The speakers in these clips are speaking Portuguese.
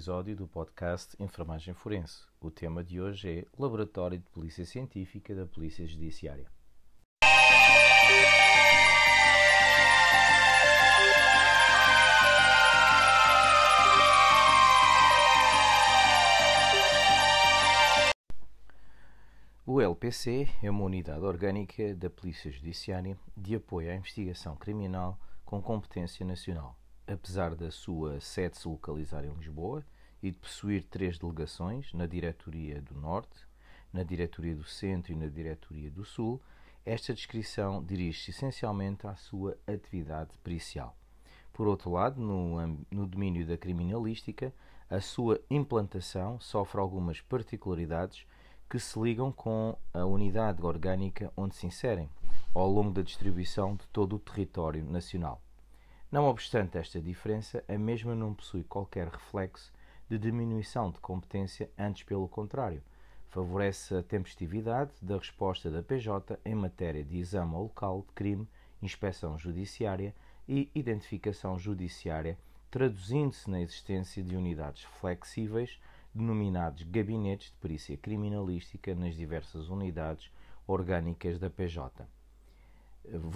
episódio do podcast Enfermagem Forense. O tema de hoje é Laboratório de Polícia Científica da Polícia Judiciária. O LPC é uma unidade orgânica da Polícia Judiciária de apoio à investigação criminal com competência nacional. Apesar da sua sede se localizar em Lisboa e de possuir três delegações na Diretoria do Norte, na Diretoria do Centro e na Diretoria do Sul, esta descrição dirige-se essencialmente à sua atividade pericial. Por outro lado, no, no domínio da criminalística, a sua implantação sofre algumas particularidades que se ligam com a unidade orgânica onde se inserem, ao longo da distribuição de todo o território nacional. Não obstante esta diferença, a mesma não possui qualquer reflexo de diminuição de competência, antes pelo contrário, favorece a tempestividade da resposta da PJ em matéria de exame ao local de crime, inspeção judiciária e identificação judiciária, traduzindo-se na existência de unidades flexíveis, denominados gabinetes de perícia criminalística nas diversas unidades orgânicas da PJ.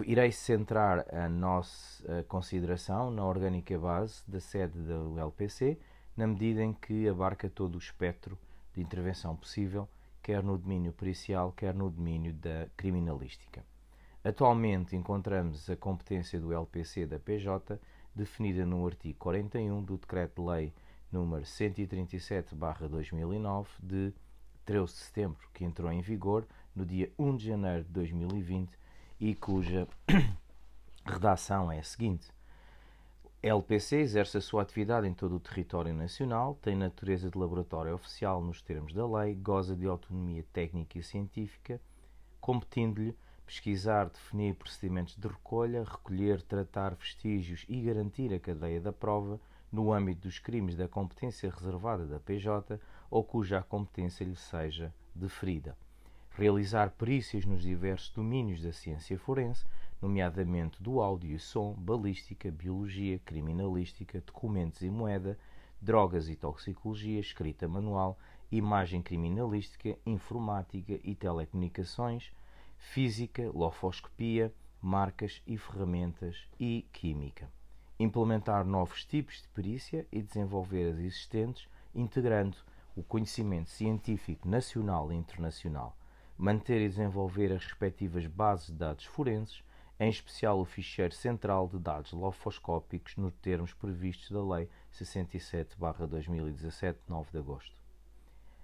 Irei centrar a nossa consideração na orgânica base da sede do LPC, na medida em que abarca todo o espectro de intervenção possível, quer no domínio pericial, quer no domínio da criminalística. Atualmente encontramos a competência do LPC da PJ definida no artigo 41 do Decreto-Lei nº 137/2009 de 13 de setembro, que entrou em vigor no dia 1 de janeiro de 2020 e cuja redação é a seguinte: LPC exerce a sua atividade em todo o território nacional, tem natureza de laboratório oficial nos termos da lei, goza de autonomia técnica e científica, competindo-lhe pesquisar, definir procedimentos de recolha, recolher, tratar vestígios e garantir a cadeia da prova no âmbito dos crimes da competência reservada da PJ ou cuja competência lhe seja deferida. Realizar perícias nos diversos domínios da ciência forense, nomeadamente do áudio e som, balística, biologia, criminalística, documentos e moeda, drogas e toxicologia, escrita manual, imagem criminalística, informática e telecomunicações, física, lofoscopia, marcas e ferramentas e química. Implementar novos tipos de perícia e desenvolver as existentes, integrando o conhecimento científico nacional e internacional. Manter e desenvolver as respectivas bases de dados forenses, em especial o ficheiro central de dados lofoscópicos nos termos previstos da Lei 67-2017, 9 de agosto.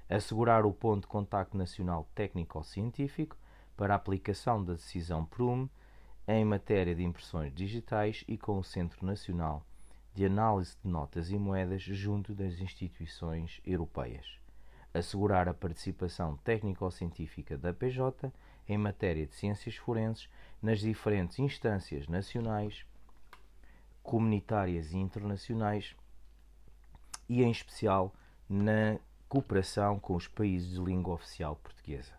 Assegurar o ponto de contacto nacional técnico-científico para a aplicação da decisão PRUM em matéria de impressões digitais e com o Centro Nacional de Análise de Notas e Moedas junto das instituições europeias. Assegurar a participação técnico-científica da PJ em matéria de ciências forenses nas diferentes instâncias nacionais, comunitárias e internacionais e, em especial, na cooperação com os países de língua oficial portuguesa.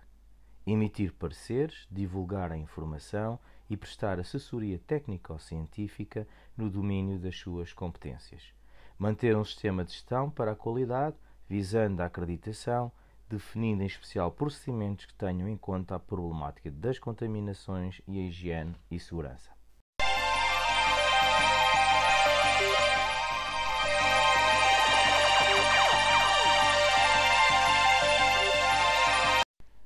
Emitir pareceres, divulgar a informação e prestar assessoria técnico-científica no domínio das suas competências. Manter um sistema de gestão para a qualidade, visando a acreditação, definindo em especial procedimentos que tenham em conta a problemática das contaminações e a higiene e segurança.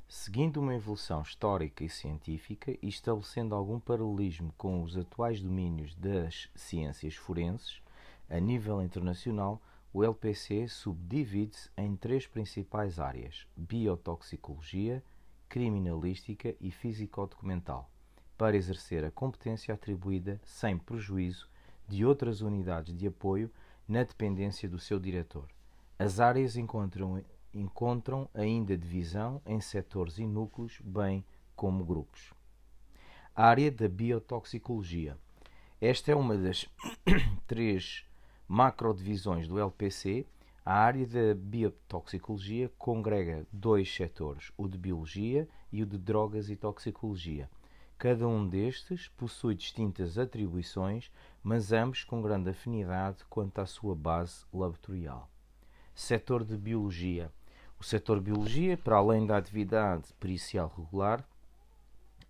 Seguindo uma evolução histórica e científica e estabelecendo algum paralelismo com os atuais domínios das ciências forenses, a nível internacional, o LPC subdivide-se em três principais áreas: biotoxicologia, criminalística e físico-documental, para exercer a competência atribuída sem prejuízo de outras unidades de apoio na dependência do seu diretor. As áreas encontram, encontram ainda divisão em setores e núcleos, bem como grupos. A área da biotoxicologia. Esta é uma das três macrodivisões do LPC, a área da biotoxicologia congrega dois setores, o de biologia e o de drogas e toxicologia. Cada um destes possui distintas atribuições, mas ambos com grande afinidade quanto à sua base laboratorial. Setor de Biologia. O setor Biologia, para além da atividade pericial regular,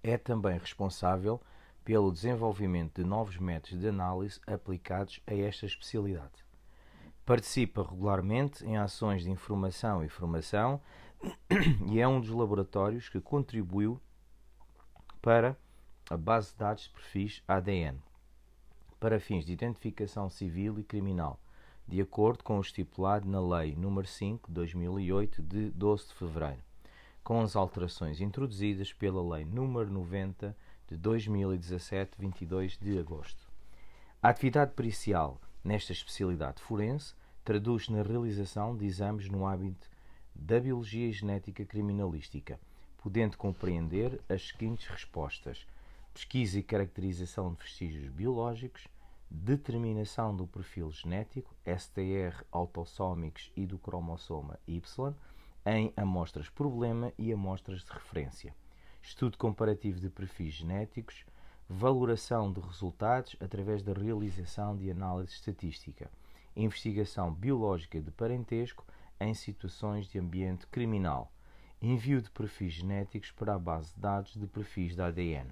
é também responsável pelo desenvolvimento de novos métodos de análise aplicados a esta especialidade. Participa regularmente em ações de informação e formação e é um dos laboratórios que contribuiu para a base de dados de perfis ADN para fins de identificação civil e criminal, de acordo com o estipulado na Lei nº 5 de 2008 de 12 de fevereiro, com as alterações introduzidas pela Lei nº 90 de 2017, 22 de agosto. A atividade pericial nesta especialidade forense traduz-se na realização de exames no âmbito da biologia genética criminalística, podendo compreender as seguintes respostas: pesquisa e caracterização de vestígios biológicos, determinação do perfil genético, STR autossómicos e do cromossoma Y, em amostras problema e amostras de referência estudo comparativo de perfis genéticos, valoração de resultados através da realização de análise estatística, investigação biológica de parentesco em situações de ambiente criminal, envio de perfis genéticos para a base de dados de perfis de ADN.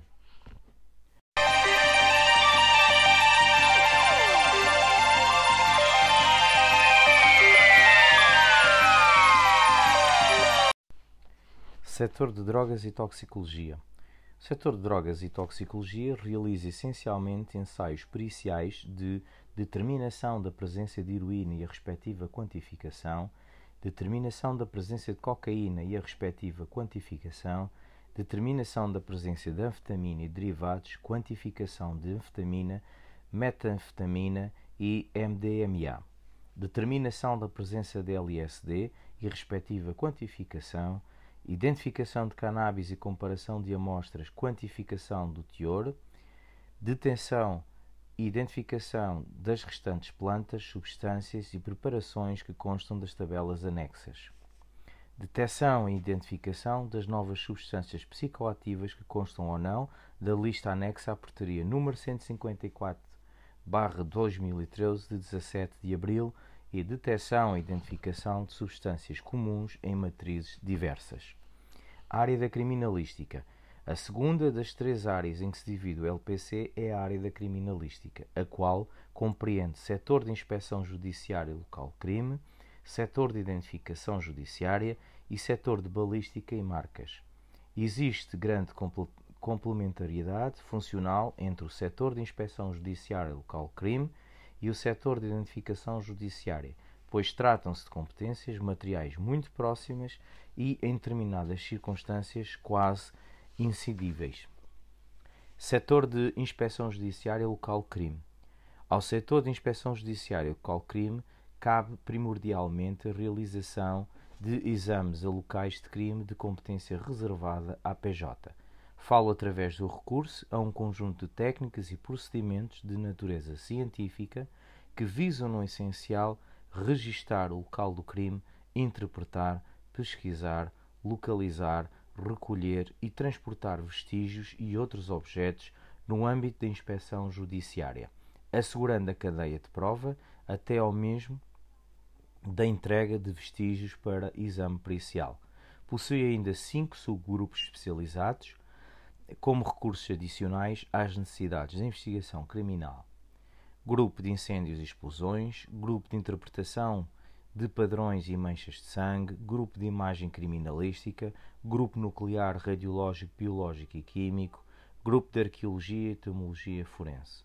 Setor de Drogas e Toxicologia. O setor de drogas e toxicologia realiza essencialmente ensaios periciais de determinação da presença de heroína e a respectiva quantificação, determinação da presença de cocaína e a respectiva quantificação, determinação da presença de anfetamina e derivados, quantificação de anfetamina, metanfetamina e MDMA, determinação da presença de LSD e respectiva quantificação, identificação de cannabis e comparação de amostras, quantificação do teor, detenção e identificação das restantes plantas, substâncias e preparações que constam das tabelas anexas. Detecção e identificação das novas substâncias psicoativas que constam ou não da lista anexa à portaria número 154 2013 de 17 de abril e detecção e identificação de substâncias comuns em matrizes diversas. Área da criminalística. A segunda das três áreas em que se divide o LPC é a área da criminalística, a qual compreende setor de inspeção judiciária local crime, setor de identificação judiciária e setor de balística e marcas. Existe grande complementariedade funcional entre o setor de inspeção judiciária local crime e o setor de identificação judiciária, pois tratam-se de competências materiais muito próximas e, em determinadas circunstâncias, quase incidíveis. Setor de Inspeção Judiciária Local Crime. Ao setor de Inspeção Judiciária Local Crime cabe primordialmente a realização de exames a locais de crime de competência reservada à PJ. Falo através do recurso a um conjunto de técnicas e procedimentos de natureza científica que visam, no essencial, registar o local do crime, interpretar, pesquisar, localizar, recolher e transportar vestígios e outros objetos no âmbito da inspeção judiciária, assegurando a cadeia de prova até ao mesmo da entrega de vestígios para exame pericial. Possui ainda cinco subgrupos especializados como recursos adicionais às necessidades de investigação criminal. Grupo de incêndios e explosões, grupo de interpretação de padrões e manchas de sangue, grupo de imagem criminalística, grupo nuclear, radiológico, biológico e químico, grupo de arqueologia e tomologia forense.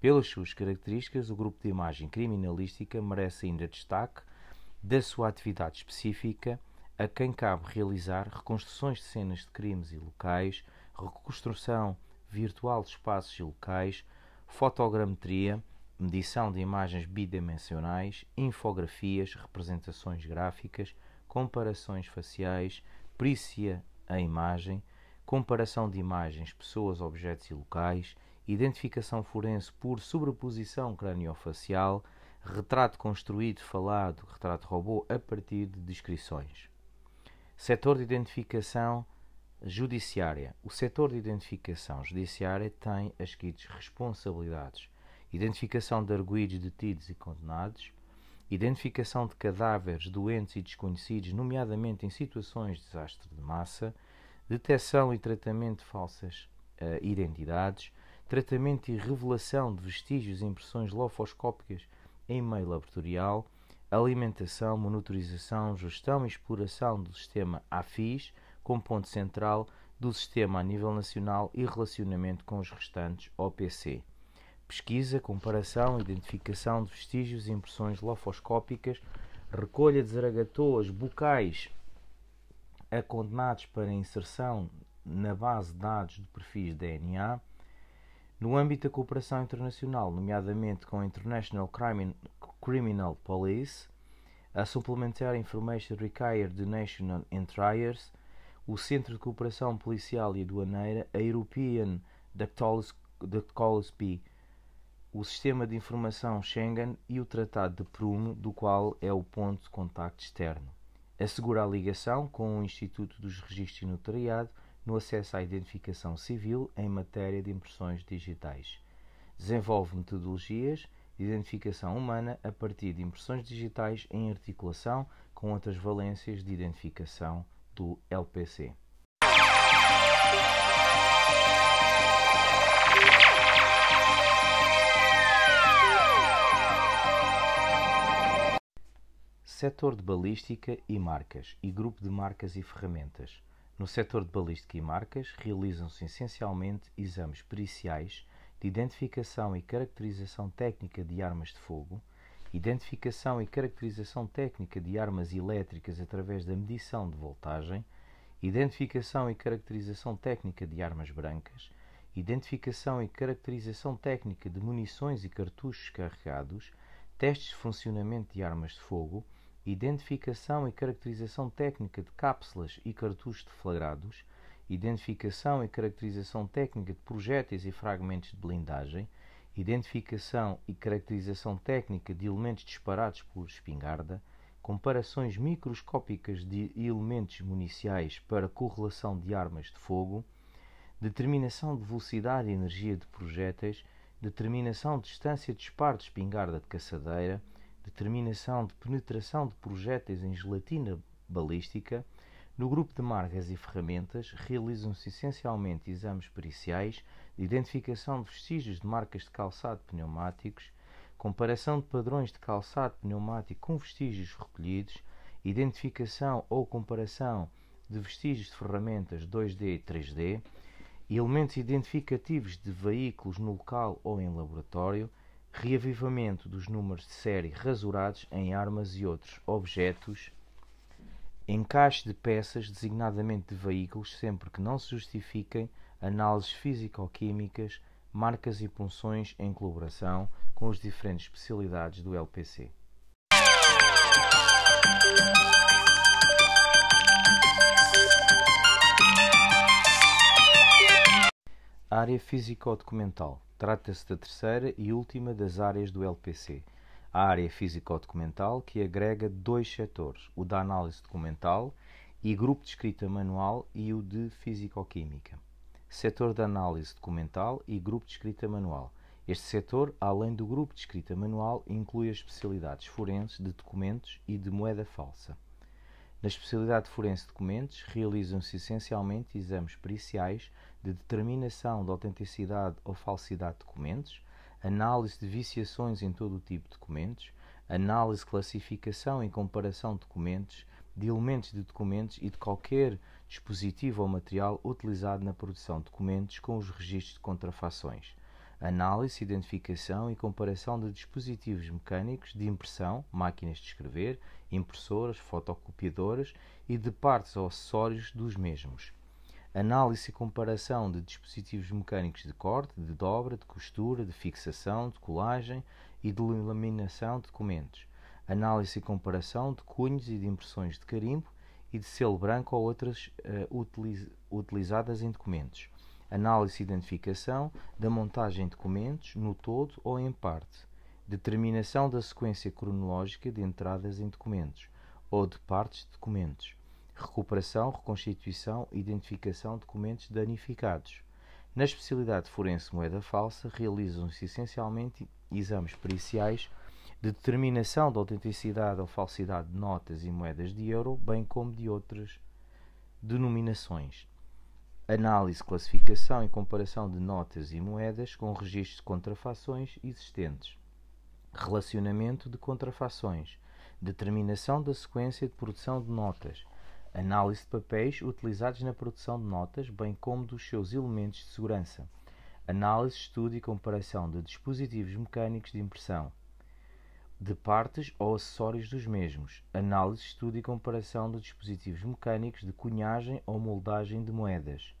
Pelas suas características, o grupo de imagem criminalística merece ainda destaque da sua atividade específica, a quem cabe realizar reconstruções de cenas de crimes e locais, reconstrução virtual de espaços e locais, fotogrametria, medição de imagens bidimensionais, infografias, representações gráficas, comparações faciais, perícia a imagem, comparação de imagens, pessoas, objetos e locais, identificação forense por sobreposição craniofacial, retrato construído, falado, retrato robô a partir de descrições. Setor de identificação judiciária. O setor de identificação judiciária tem as seguintes responsabilidades: identificação de arguídos detidos e condenados, identificação de cadáveres doentes e desconhecidos, nomeadamente em situações de desastre de massa, detecção e tratamento de falsas uh, identidades, tratamento e revelação de vestígios e impressões lofoscópicas em meio laboratorial, alimentação, monitorização, gestão e exploração do sistema AFIS como ponto central do sistema a nível nacional e relacionamento com os restantes OPC. Pesquisa, comparação, identificação de vestígios e impressões lofoscópicas, recolha de zaragatoas bucais a condenados para inserção na base de dados de perfis DNA, no âmbito da cooperação internacional, nomeadamente com a International Criminal Police, a Supplementary Information Required the National Interiors, o Centro de Cooperação Policial e Aduaneira, a European Dactyloscopy, o Sistema de Informação Schengen e o Tratado de Pruno, do qual é o ponto de contacto externo. Assegura a ligação com o Instituto dos Registros e Notariado no acesso à identificação civil em matéria de impressões digitais. Desenvolve metodologias de identificação humana a partir de impressões digitais em articulação com outras valências de identificação do LPC. Setor de balística e marcas e grupo de marcas e ferramentas. No setor de balística e marcas, realizam-se essencialmente exames periciais de identificação e caracterização técnica de armas de fogo, identificação e caracterização técnica de armas elétricas através da medição de voltagem, identificação e caracterização técnica de armas brancas, identificação e caracterização técnica de munições e cartuchos carregados, testes de funcionamento de armas de fogo, identificação e caracterização técnica de cápsulas e cartuchos deflagrados, identificação e caracterização técnica de projéteis e fragmentos de blindagem, identificação e caracterização técnica de elementos disparados por espingarda, comparações microscópicas de elementos municiais para correlação de armas de fogo, determinação de velocidade e energia de projéteis, determinação de distância de disparo de espingarda de caçadeira, determinação de penetração de projéteis em gelatina balística, no grupo de marcas e ferramentas realizam-se essencialmente exames periciais de identificação de vestígios de marcas de calçado pneumáticos, comparação de padrões de calçado pneumático com vestígios recolhidos, identificação ou comparação de vestígios de ferramentas 2D e 3D, elementos identificativos de veículos no local ou em laboratório, reavivamento dos números de série rasurados em armas e outros objetos, encaixe de peças, designadamente de veículos, sempre que não se justifiquem análises físico-químicas, marcas e punções em colaboração com as diferentes especialidades do LPC. Área físico-documental Trata-se da terceira e última das áreas do LPC, a área físico-documental, que agrega dois setores, o da análise documental e grupo de escrita manual e o de físico-química. Setor da análise documental e grupo de escrita manual. Este setor, além do grupo de escrita manual, inclui as especialidades forenses de documentos e de moeda falsa. Na especialidade forense de documentos, realizam-se essencialmente exames periciais de determinação da autenticidade ou falsidade de documentos, análise de viciações em todo o tipo de documentos, análise, classificação e comparação de documentos, de elementos de documentos e de qualquer dispositivo ou material utilizado na produção de documentos com os registros de contrafações análise, identificação e comparação de dispositivos mecânicos de impressão, máquinas de escrever, impressoras, fotocopiadoras e de partes ou acessórios dos mesmos. Análise e comparação de dispositivos mecânicos de corte, de dobra, de costura, de fixação, de colagem e de laminação de documentos. Análise e comparação de cunhos e de impressões de carimbo e de selo branco ou outras uh, utiliz utilizadas em documentos. Análise e identificação da montagem de documentos no todo ou em parte, determinação da sequência cronológica de entradas em documentos ou de partes de documentos, recuperação, reconstituição e identificação de documentos danificados. Na especialidade forense moeda falsa, realizam-se essencialmente exames periciais, de determinação da autenticidade ou falsidade de notas e moedas de euro, bem como de outras denominações. Análise, classificação e comparação de notas e moedas com registros de contrafações existentes. Relacionamento de contrafações. Determinação da sequência de produção de notas. Análise de papéis utilizados na produção de notas, bem como dos seus elementos de segurança. Análise, estudo e comparação de dispositivos mecânicos de impressão de partes ou acessórios dos mesmos, análise, estudo e comparação de dispositivos mecânicos de cunhagem ou moldagem de moedas,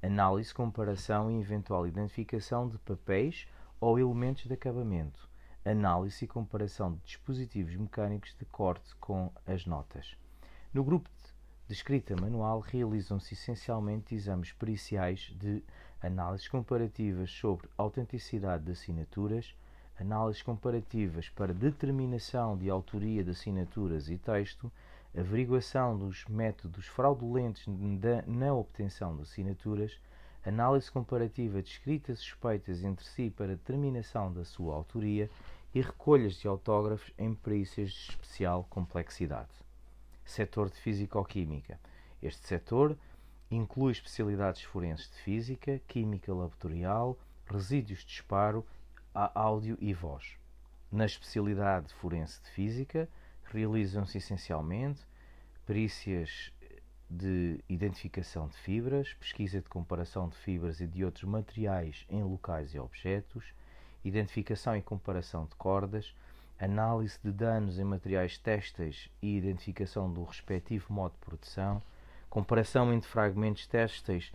análise, comparação e eventual identificação de papéis ou elementos de acabamento, análise e comparação de dispositivos mecânicos de corte com as notas. No grupo de escrita manual realizam-se essencialmente exames periciais de análises comparativas sobre autenticidade de assinaturas, análises comparativas para determinação de autoria de assinaturas e texto, averiguação dos métodos fraudulentos na obtenção de assinaturas, análise comparativa de escritas suspeitas entre si para determinação da sua autoria e recolhas de autógrafos em perícias de especial complexidade. Setor de Físico-Química. Este setor inclui especialidades forenses de Física, Química Laboratorial, resíduos de disparo a áudio e voz. Na especialidade forense de física, realizam-se essencialmente perícias de identificação de fibras, pesquisa de comparação de fibras e de outros materiais em locais e objetos, identificação e comparação de cordas, análise de danos em materiais têxteis e identificação do respectivo modo de produção, comparação entre fragmentos têxteis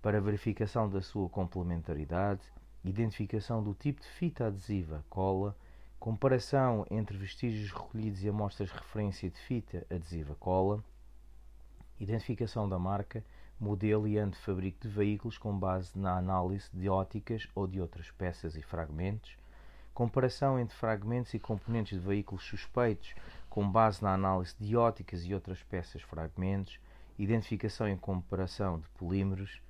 para verificação da sua complementaridade, identificação do tipo de fita adesiva, cola, comparação entre vestígios recolhidos e amostras de referência de fita adesiva, cola, identificação da marca, modelo e ano de fabrico de veículos com base na análise de óticas ou de outras peças e fragmentos, comparação entre fragmentos e componentes de veículos suspeitos com base na análise de óticas e outras peças fragmentos, identificação e comparação de polímeros,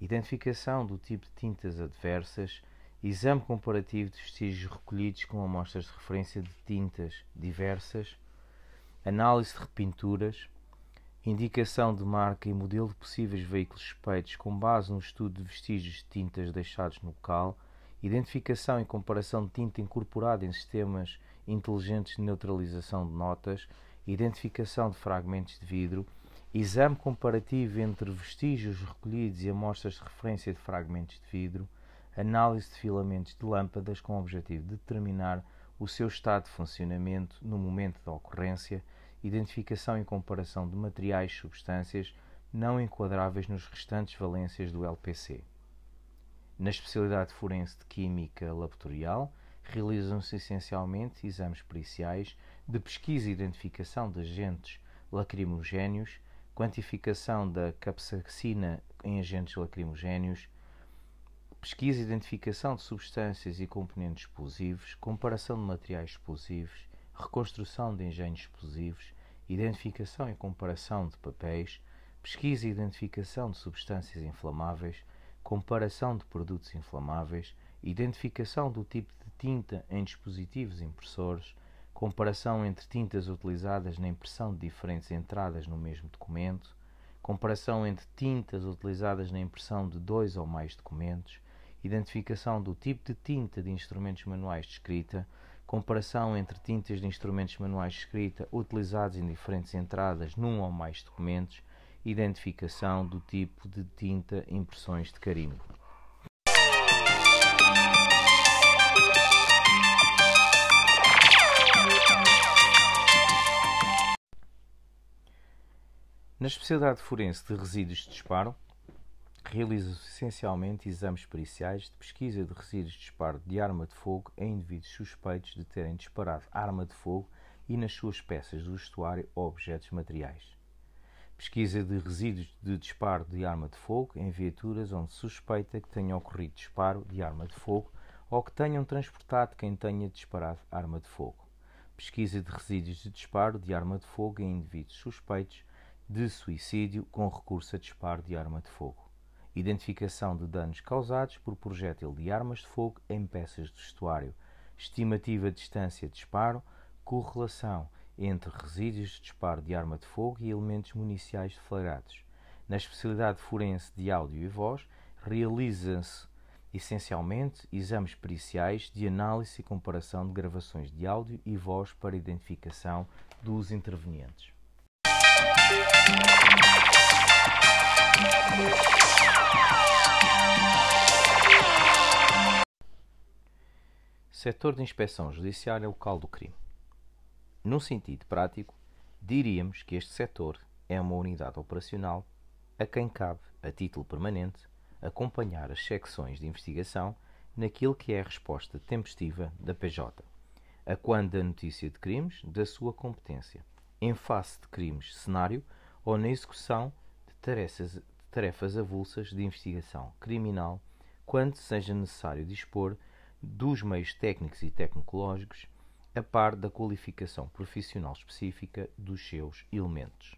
identificação do tipo de tintas adversas, exame comparativo de vestígios recolhidos com amostras de referência de tintas diversas, análise de repinturas, indicação de marca e modelo de possíveis veículos suspeitos com base no estudo de vestígios de tintas deixados no local, identificação e comparação de tinta incorporada em sistemas inteligentes de neutralização de notas, identificação de fragmentos de vidro, exame comparativo entre vestígios recolhidos e amostras de referência de fragmentos de vidro, análise de filamentos de lâmpadas com o objetivo de determinar o seu estado de funcionamento no momento da ocorrência, identificação e comparação de materiais e substâncias não enquadráveis nos restantes valências do LPC. Na especialidade forense de Química Laboratorial, realizam-se essencialmente exames periciais de pesquisa e identificação de agentes lacrimogéneos quantificação da capsaicina em agentes lacrimogéneos, pesquisa e identificação de substâncias e componentes explosivos, comparação de materiais explosivos, reconstrução de engenhos explosivos, identificação e comparação de papéis, pesquisa e identificação de substâncias inflamáveis, comparação de produtos inflamáveis, identificação do tipo de tinta em dispositivos impressores, comparação entre tintas utilizadas na impressão de diferentes entradas no mesmo documento, comparação entre tintas utilizadas na impressão de dois ou mais documentos, identificação do tipo de tinta de instrumentos manuais de escrita, comparação entre tintas de instrumentos manuais de escrita utilizados em diferentes entradas num ou mais documentos, identificação do tipo de tinta impressões de carimbo. Na especialidade forense de resíduos de disparo, realizam-se essencialmente exames periciais de pesquisa de resíduos de disparo de arma de fogo em indivíduos suspeitos de terem disparado arma de fogo e nas suas peças do vestuário ou objetos materiais. Pesquisa de resíduos de disparo de arma de fogo em viaturas onde suspeita que tenha ocorrido disparo de arma de fogo ou que tenham transportado quem tenha disparado arma de fogo. Pesquisa de resíduos de disparo de arma de fogo em indivíduos suspeitos de suicídio com recurso a disparo de arma de fogo, identificação de danos causados por projétil de armas de fogo em peças de vestuário, estimativa de distância de disparo, correlação entre resíduos de disparo de arma de fogo e elementos municiais deflagrados. Na especialidade forense de áudio e voz, realizam-se essencialmente exames periciais de análise e comparação de gravações de áudio e voz para identificação dos intervenientes. Setor de Inspeção Judiciária Local do Crime. Num sentido prático, diríamos que este setor é uma unidade operacional a quem cabe, a título permanente, acompanhar as secções de investigação naquilo que é a resposta tempestiva da PJ, a quando da notícia de crimes da sua competência, em face de crimes cenário ou na execução de tarefas, de tarefas avulsas de investigação criminal, quando seja necessário dispor dos meios técnicos e tecnológicos a par da qualificação profissional específica dos seus elementos.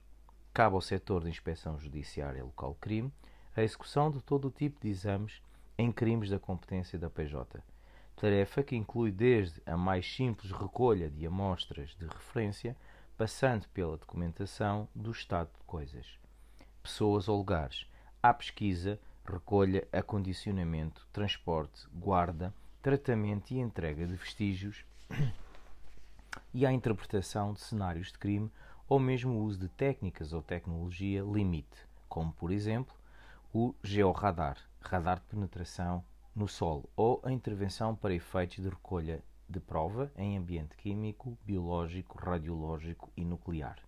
Cabe ao setor de inspeção judiciária local crime a execução de todo o tipo de exames em crimes da competência da PJ, tarefa que inclui desde a mais simples recolha de amostras de referência, passando pela documentação do estado de coisas, pessoas ou lugares, à pesquisa, recolha, acondicionamento, transporte, guarda, tratamento e entrega de vestígios e à interpretação de cenários de crime ou mesmo o uso de técnicas ou tecnologia limite, como por exemplo o georradar, radar de penetração no solo, ou a intervenção para efeitos de recolha de prova em ambiente químico, biológico, radiológico e nuclear.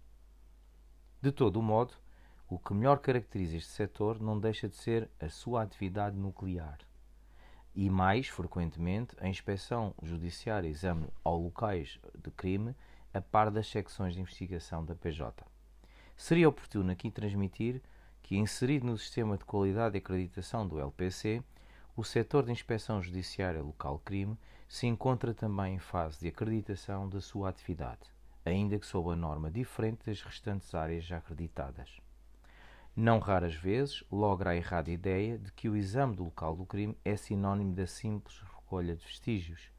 De todo o modo, o que melhor caracteriza este setor não deixa de ser a sua atividade nuclear e, mais frequentemente, a inspeção judiciária exame ao locais de crime a par das secções de investigação da PJ. Seria oportuno aqui transmitir que, inserido no sistema de qualidade e acreditação do LPC, o setor de inspeção judiciária local crime se encontra também em fase de acreditação da sua atividade, ainda que sob a norma diferente das restantes áreas já acreditadas. Não raras vezes logra a errada ideia de que o exame do local do crime é sinónimo da simples recolha de vestígios,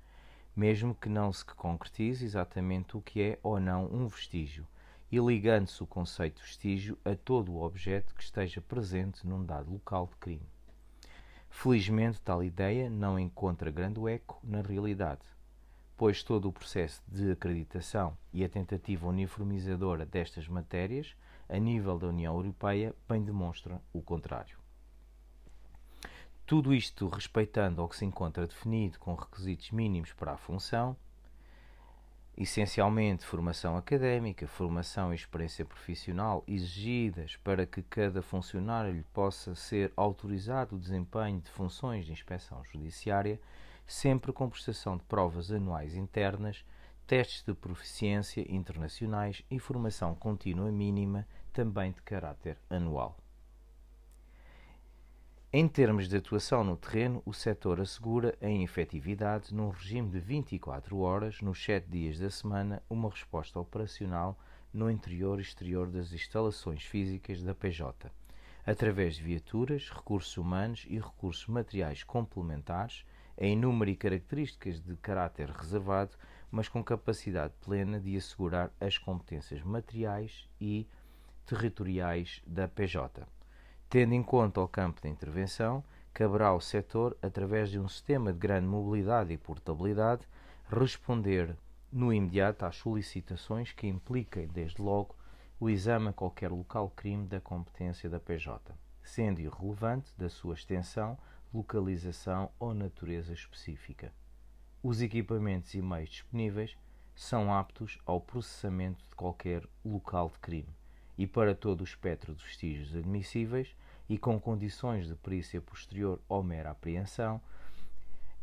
mesmo que não se concretize exatamente o que é ou não um vestígio, e ligando-se o conceito de vestígio a todo o objeto que esteja presente num dado local de crime. Felizmente, tal ideia não encontra grande eco na realidade, pois todo o processo de acreditação e a tentativa uniformizadora destas matérias a nível da União Europeia bem demonstra o contrário. Tudo isto respeitando ao que se encontra definido com requisitos mínimos para a função, essencialmente formação académica, formação e experiência profissional exigidas para que cada funcionário lhe possa ser autorizado o desempenho de funções de inspeção judiciária, sempre com prestação de provas anuais internas, testes de proficiência internacionais e formação contínua mínima também de caráter anual. Em termos de atuação no terreno, o setor assegura em efetividade, num regime de 24 horas, nos 7 dias da semana, uma resposta operacional no interior e exterior das instalações físicas da PJ, através de viaturas, recursos humanos e recursos materiais complementares, em número e características de caráter reservado, mas com capacidade plena de assegurar as competências materiais e territoriais da PJ. Tendo em conta o campo de intervenção, caberá ao setor, através de um sistema de grande mobilidade e portabilidade, responder no imediato às solicitações que impliquem, desde logo, o exame a qualquer local crime da competência da PJ, sendo irrelevante da sua extensão, localização ou natureza específica. Os equipamentos e meios disponíveis são aptos ao processamento de qualquer local de crime e para todo o espectro de vestígios admissíveis e com condições de perícia posterior ou mera apreensão,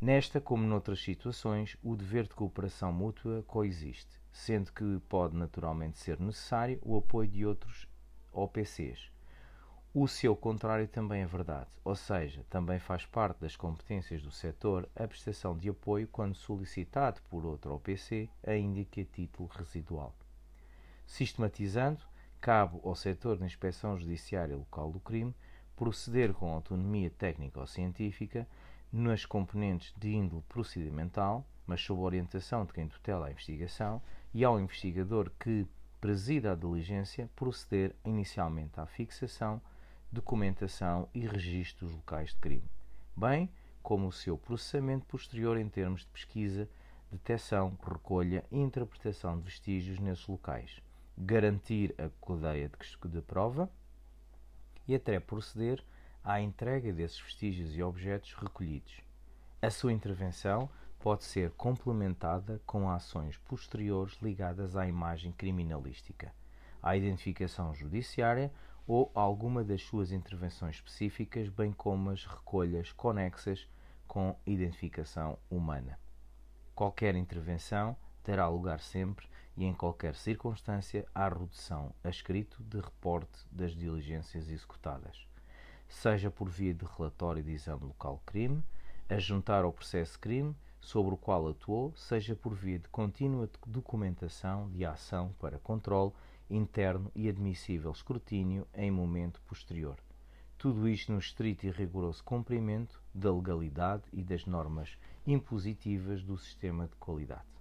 nesta como noutras situações, o dever de cooperação mútua coexiste, sendo que pode naturalmente ser necessário o apoio de outros OPCs. O seu contrário também é verdade, ou seja, também faz parte das competências do setor a prestação de apoio quando solicitado por outro OPC, ainda que a título residual. Sistematizando, cabe ao setor de inspeção judiciária local do crime proceder com autonomia técnica ou científica nas componentes de índole procedimental, mas sob orientação de quem tutela a investigação, e ao investigador que presida a diligência proceder inicialmente à fixação, documentação e registro dos locais de crime, bem como o seu processamento posterior em termos de pesquisa, detecção, recolha e interpretação de vestígios nesses locais, garantir a cadeia de prova e até proceder à entrega desses vestígios e objetos recolhidos. A sua intervenção pode ser complementada com ações posteriores ligadas à imagem criminalística, à identificação judiciária ou alguma das suas intervenções específicas, bem como as recolhas conexas com identificação humana. Qualquer intervenção terá lugar sempre e em qualquer circunstância à redução a escrito de reporte das diligências executadas, seja por via de relatório de exame local crime, a juntar ao processo crime sobre o qual atuou, seja por via de contínua documentação de ação para controle interno e admissível escrutínio em momento posterior. Tudo isto no estrito e rigoroso cumprimento da legalidade e das normas impositivas do sistema de qualidade.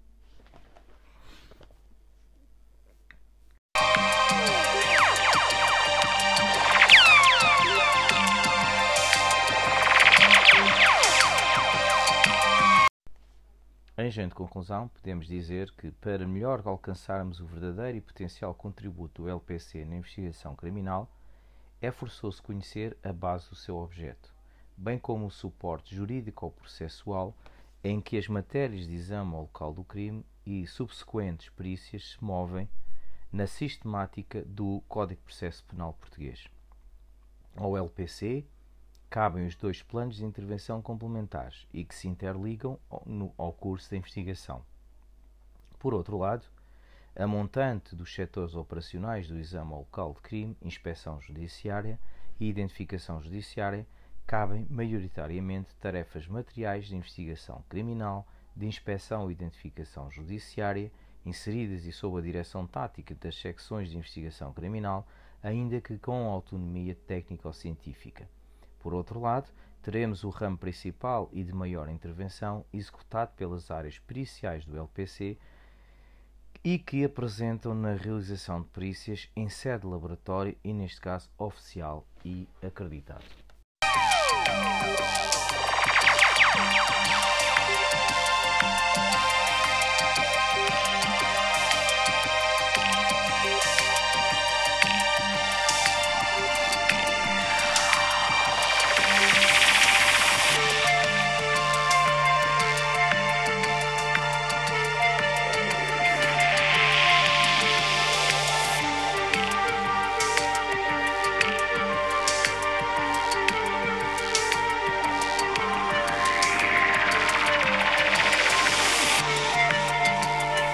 Em gente conclusão, podemos dizer que, para melhor alcançarmos o verdadeiro e potencial contributo do LPC na investigação criminal, é forçoso conhecer a base do seu objeto, bem como o suporte jurídico ou processual em que as matérias de exame ao local do crime e subsequentes perícias se movem na sistemática do Código de Processo Penal Português. Ao LPC, cabem os dois planos de intervenção complementares e que se interligam ao curso de investigação. Por outro lado, a montante dos setores operacionais do exame ao local de crime, inspeção judiciária e identificação judiciária cabem maioritariamente tarefas materiais de investigação criminal, de inspeção e identificação judiciária, inseridas e sob a direção tática das secções de investigação criminal, ainda que com autonomia técnico-científica por outro lado, teremos o ramo principal e de maior intervenção executado pelas áreas periciais do LPC e que apresentam na realização de perícias em sede de laboratório e, neste caso, oficial e acreditado.